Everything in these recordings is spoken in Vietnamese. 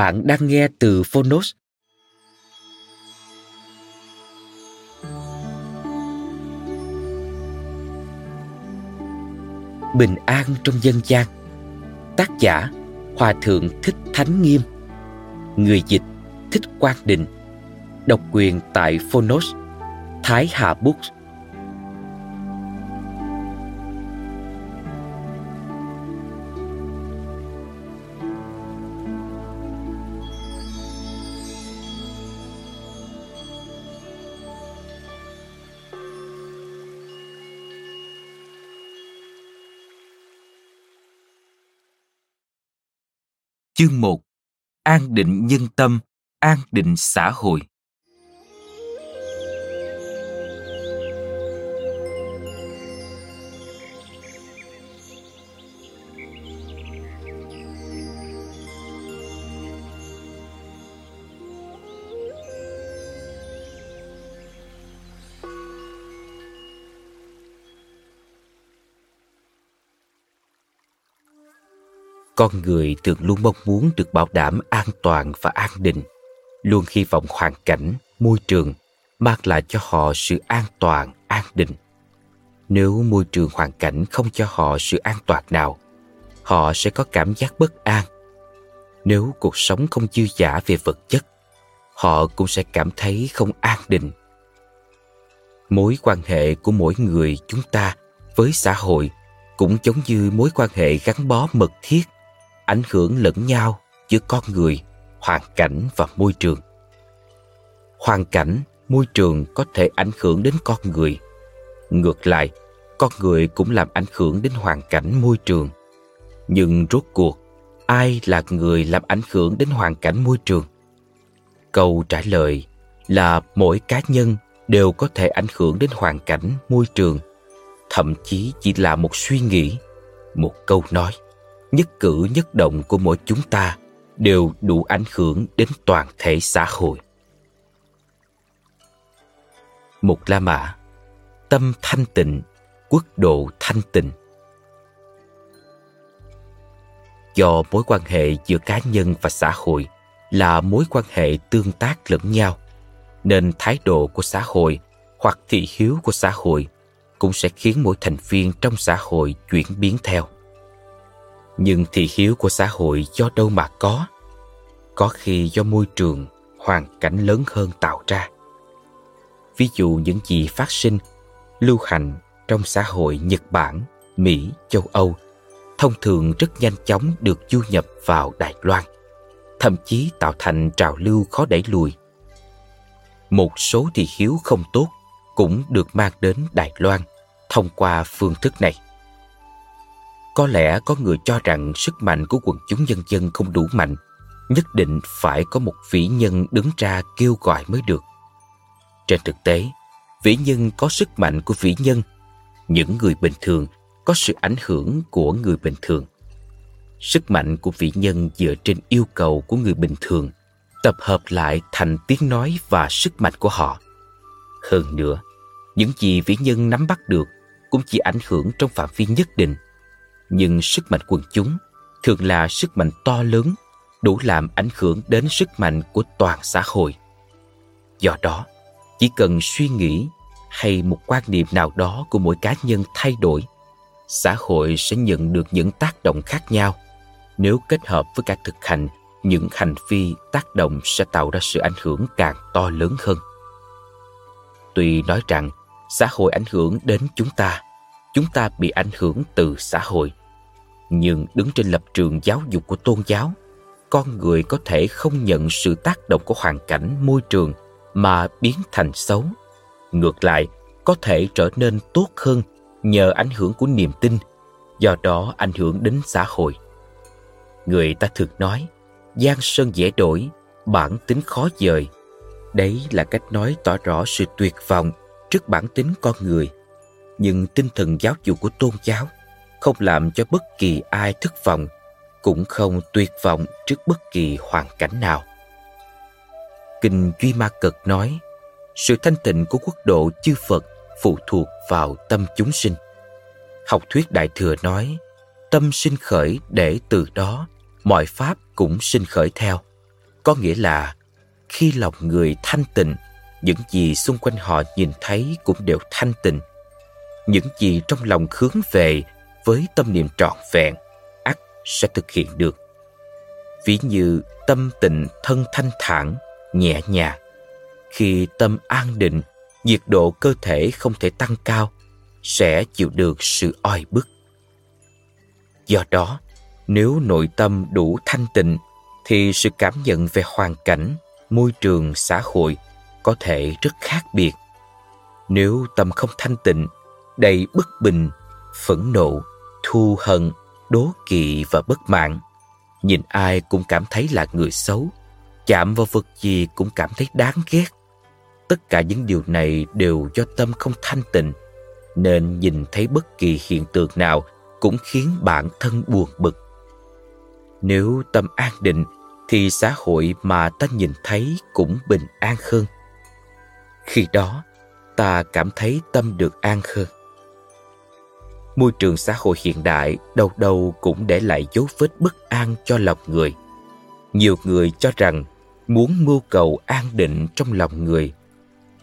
Bạn đang nghe từ Phonos. Bình an trong dân gian. Tác giả, Hòa Thượng Thích Thánh Nghiêm. Người dịch, Thích Quang Định Độc quyền tại Phonos, Thái Hà Books. Chương 1 An định nhân tâm, an định xã hội. Con người thường luôn mong muốn được bảo đảm an toàn và an định luôn hy vọng hoàn cảnh, môi trường mang lại cho họ sự an toàn, an định nếu môi trường hoàn cảnh không cho họ sự an toàn nào, họ sẽ có cảm giác bất an. Nếu cuộc sống không dư giả về vật chất, họ cũng sẽ cảm thấy không an định mối quan hệ của mỗi người chúng ta với xã hội cũng giống như mối quan hệ gắn bó mật thiết ảnh hưởng lẫn nhau giữa con người, hoàn cảnh và môi trường. Hoàn cảnh, môi trường có thể ảnh hưởng đến con người. Ngược lại, con người cũng làm ảnh hưởng đến hoàn cảnh môi trường. Nhưng rốt cuộc, ai là người làm ảnh hưởng đến hoàn cảnh môi trường? Câu trả lời là mỗi cá nhân đều có thể ảnh hưởng đến hoàn cảnh môi trường, thậm chí chỉ là một suy nghĩ, một câu nói nhất cử nhất động của mỗi chúng ta đều đủ ảnh hưởng đến toàn thể xã hội. Mục La Mã Tâm thanh tịnh, quốc độ thanh tịnh. Do mối quan hệ giữa cá nhân và xã hội là mối quan hệ tương tác lẫn nhau, nên thái độ của xã hội hoặc thị hiếu của xã hội cũng sẽ khiến mỗi thành viên trong xã hội chuyển biến theo nhưng thị hiếu của xã hội do đâu mà có? Có khi do môi trường, hoàn cảnh lớn hơn tạo ra. Ví dụ những gì phát sinh, lưu hành trong xã hội nhật bản, mỹ, châu âu, thông thường rất nhanh chóng được du nhập vào đài loan, thậm chí tạo thành trào lưu khó đẩy lùi. Một số thị hiếu không tốt cũng được mang đến đài loan thông qua phương thức này có lẽ có người cho rằng sức mạnh của quần chúng nhân dân không đủ mạnh, nhất định phải có một vĩ nhân đứng ra kêu gọi mới được. Trên thực tế, vĩ nhân có sức mạnh của vĩ nhân, những người bình thường có sự ảnh hưởng của người bình thường. Sức mạnh của vĩ nhân dựa trên yêu cầu của người bình thường, tập hợp lại thành tiếng nói và sức mạnh của họ. Hơn nữa, những gì vĩ nhân nắm bắt được cũng chỉ ảnh hưởng trong phạm vi nhất định – nhưng sức mạnh quần chúng thường là sức mạnh to lớn đủ làm ảnh hưởng đến sức mạnh của toàn xã hội Do đó, chỉ cần suy nghĩ hay một quan niệm nào đó của mỗi cá nhân thay đổi, xã hội sẽ nhận được những tác động khác nhau. Nếu kết hợp với cả thực hành, những hành vi tác động sẽ tạo ra sự ảnh hưởng càng to lớn hơn. Tuy nói rằng xã hội ảnh hưởng đến chúng ta, chúng ta bị ảnh hưởng từ xã hội. Nhưng đứng trên lập trường giáo dục của tôn giáo, con người có thể không nhận sự tác động của hoàn cảnh môi trường mà biến thành xấu. Ngược lại, có thể trở nên tốt hơn nhờ ảnh hưởng của niềm tin, do đó ảnh hưởng đến xã hội. Người ta thường nói, gian sơn dễ đổi, bản tính khó dời. Đấy là cách nói tỏ rõ sự tuyệt vọng trước bản tính con người. Nhưng tinh thần giáo dục của tôn giáo không làm cho bất kỳ ai thất vọng, cũng không tuyệt vọng trước bất kỳ hoàn cảnh nào. Kinh Duy Ma Cực nói, sự thanh tịnh của quốc độ chư Phật phụ thuộc vào tâm chúng sinh. Học thuyết Đại Thừa nói, tâm sinh khởi để từ đó mọi pháp cũng sinh khởi theo. Có nghĩa là khi lòng người thanh tịnh, những gì xung quanh họ nhìn thấy cũng đều thanh tịnh. Những gì trong lòng hướng về với tâm niệm trọn vẹn, ắt sẽ thực hiện được. Ví như tâm tịnh thân thanh thản, nhẹ nhàng. Khi tâm an định, nhiệt độ cơ thể không thể tăng cao, sẽ chịu được sự oi bức. Do đó, nếu nội tâm đủ thanh tịnh, thì sự cảm nhận về hoàn cảnh, môi trường, xã hội có thể rất khác biệt. Nếu tâm không thanh tịnh, đầy bất bình, phẫn nộ, thù hận, đố kỵ và bất mãn, nhìn ai cũng cảm thấy là người xấu, chạm vào vật gì cũng cảm thấy đáng ghét. Tất cả những điều này đều do tâm không thanh tịnh, nên nhìn thấy bất kỳ hiện tượng nào cũng khiến bản thân buồn bực. Nếu tâm an định thì xã hội mà ta nhìn thấy cũng bình an hơn. Khi đó, ta cảm thấy tâm được an hơn. Môi trường xã hội hiện đại đâu đâu cũng để lại dấu vết bất an cho lòng người. Nhiều người cho rằng muốn mưu cầu an định trong lòng người,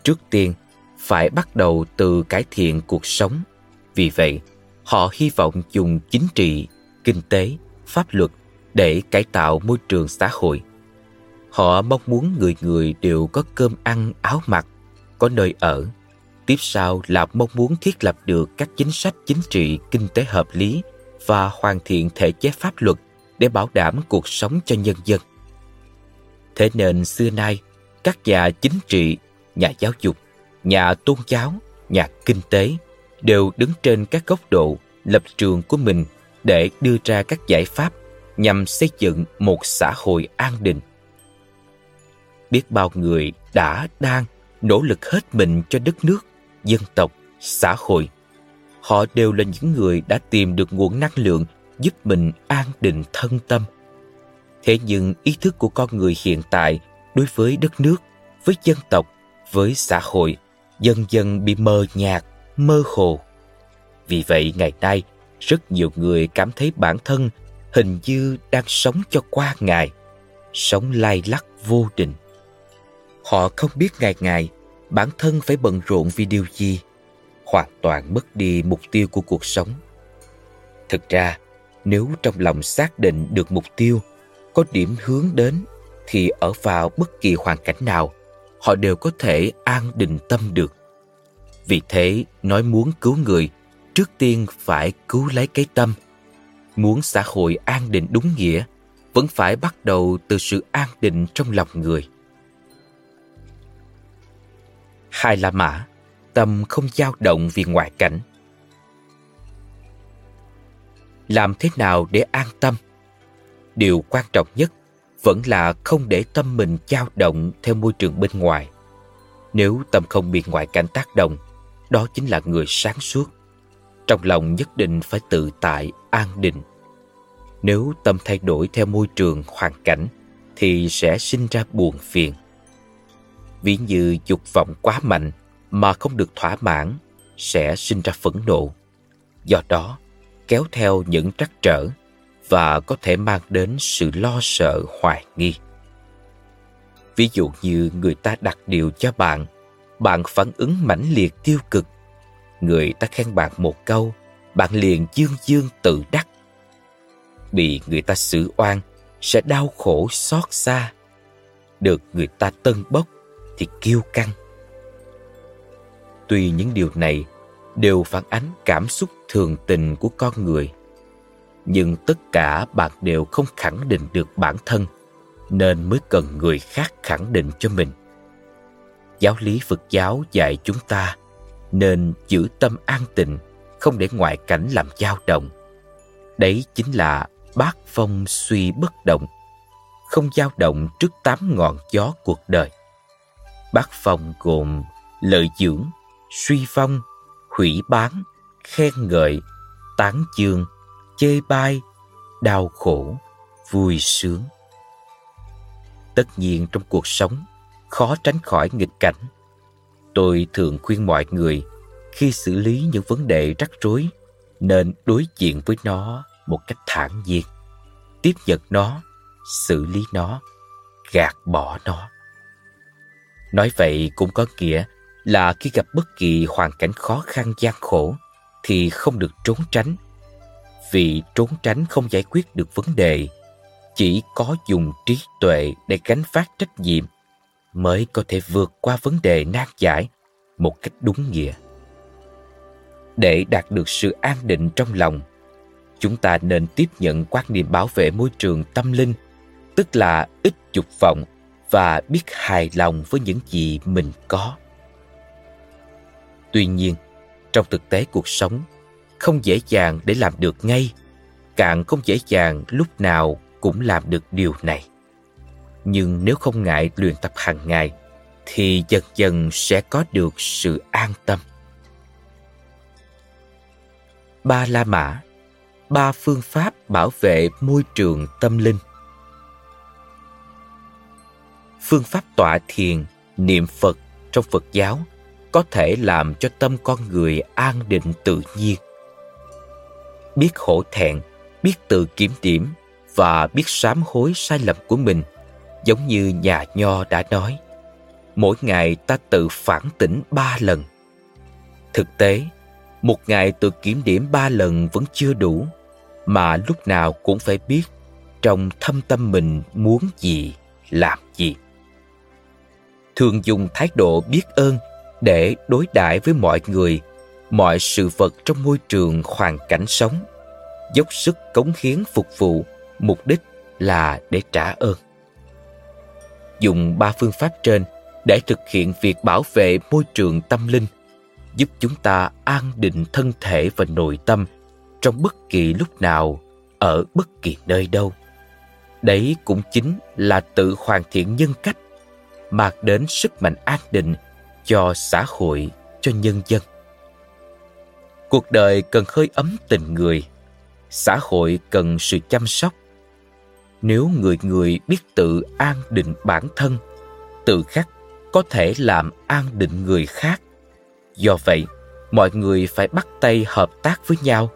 trước tiên phải bắt đầu từ cải thiện cuộc sống. Vì vậy, họ hy vọng dùng chính trị, kinh tế, pháp luật để cải tạo môi trường xã hội. Họ mong muốn người người đều có cơm ăn, áo mặc, có nơi ở. Tiếp sau là mong muốn thiết lập được các chính sách chính trị, kinh tế hợp lý và hoàn thiện thể chế pháp luật để bảo đảm cuộc sống cho nhân dân. Thế nên xưa nay, các nhà chính trị, nhà giáo dục, nhà tôn giáo, nhà kinh tế đều đứng trên các góc độ, lập trường của mình để đưa ra các giải pháp nhằm xây dựng một xã hội an định. Biết bao người đã đang nỗ lực hết mình cho đất nước, dân tộc, xã hội. Họ đều là những người đã tìm được nguồn năng lượng giúp mình an định thân tâm. Thế nhưng ý thức của con người hiện tại đối với đất nước, với dân tộc, với xã hội dần dần bị mờ nhạt, mơ hồ. Vì vậy ngày nay, rất nhiều người cảm thấy bản thân hình như đang sống cho qua ngày, sống lay lắc vô định. Họ không biết ngày ngày bản thân phải bận rộn vì điều gì, hoàn toàn mất đi mục tiêu của cuộc sống. Thực ra, nếu trong lòng xác định được mục tiêu, có điểm hướng đến, thì ở vào bất kỳ hoàn cảnh nào, họ đều có thể an định tâm được. Vì thế, nói muốn cứu người, trước tiên phải cứu lấy cái tâm – Muốn xã hội an định đúng nghĩa, vẫn phải bắt đầu từ sự an định trong lòng người. Hai là Mã, tâm không dao động vì ngoại cảnh. Làm thế nào để an tâm? Điều quan trọng nhất vẫn là không để tâm mình dao động theo môi trường bên ngoài. Nếu tâm không bị ngoại cảnh tác động, đó chính là người sáng suốt trong lòng nhất định phải tự tại, an định. Nếu tâm thay đổi theo môi trường, hoàn cảnh, thì sẽ sinh ra buồn phiền. Ví như dục vọng quá mạnh mà không được thỏa mãn, sẽ sinh ra phẫn nộ. Do đó, kéo theo những trắc trở và có thể mang đến sự lo sợ hoài nghi. ví dụ như người ta đặt điều cho bạn bạn phản ứng mãnh liệt tiêu cực người ta khen bạn một câu bạn liền dương dương tự đắc bị người ta xử oan sẽ đau khổ xót xa được người ta tân bốc thì kiêu căng. Tuy những điều này đều phản ánh cảm xúc thường tình của con người, nhưng tất cả bạn đều không khẳng định được bản thân nên mới cần người khác khẳng định cho mình. Giáo lý phật giáo dạy chúng ta nên giữ tâm an tịnh, không để ngoại cảnh làm dao động. Đấy chính là bát phong suy bất động, không dao động trước tám ngọn gió cuộc đời bát phong gồm lợi dưỡng, suy phong, hủy bán, khen ngợi, tán dương chê bai, đau khổ, vui sướng. Tất nhiên trong cuộc sống, khó tránh khỏi nghịch cảnh. Tôi thường khuyên mọi người, khi xử lý những vấn đề rắc rối, nên đối diện với nó một cách thản nhiên. Tiếp nhận nó, xử lý nó, gạt bỏ nó nói vậy cũng có nghĩa là khi gặp bất kỳ hoàn cảnh khó khăn gian khổ thì không được trốn tránh. Vì trốn tránh không giải quyết được vấn đề, chỉ có dùng trí tuệ để gánh phát trách nhiệm mới có thể vượt qua vấn đề nan giải một cách đúng nghĩa. Để đạt được sự an định trong lòng, chúng ta nên tiếp nhận quan niệm bảo vệ môi trường tâm linh, tức là ít dục vọng và biết hài lòng với những gì mình có. Tuy nhiên, trong thực tế cuộc sống, không dễ dàng để làm được ngay, càng không dễ dàng lúc nào cũng làm được điều này. Nhưng nếu không ngại luyện tập hàng ngày, thì dần dần sẽ có được sự an tâm. Ba la mã, ba phương pháp bảo vệ môi trường tâm linh phương pháp tọa thiền, niệm phật trong phật giáo có thể làm cho tâm con người an định tự nhiên. Biết hổ thẹn, biết tự kiểm điểm và biết sám hối sai lầm của mình, giống như nhà nho đã nói, mỗi ngày ta tự phản tỉnh ba lần. Thực tế, một ngày tự kiểm điểm ba lần vẫn chưa đủ, mà lúc nào cũng phải biết trong thâm tâm mình muốn gì, làm gì thường dùng thái độ biết ơn để đối đãi với mọi người, mọi sự vật trong môi trường hoàn cảnh sống. Dốc sức cống hiến phục vụ, mục đích là để trả ơn. Dùng ba phương pháp trên để thực hiện việc bảo vệ môi trường tâm linh, giúp chúng ta an định thân thể và nội tâm trong bất kỳ lúc nào, ở bất kỳ nơi đâu. Đấy cũng chính là tự hoàn thiện nhân cách mang đến sức mạnh an định cho xã hội, cho nhân dân. Cuộc đời cần khơi ấm tình người, xã hội cần sự chăm sóc. Nếu người người biết tự an định bản thân, tự khắc có thể làm an định người khác. Do vậy, mọi người phải bắt tay hợp tác với nhau,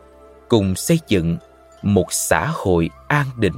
cùng xây dựng một xã hội an định.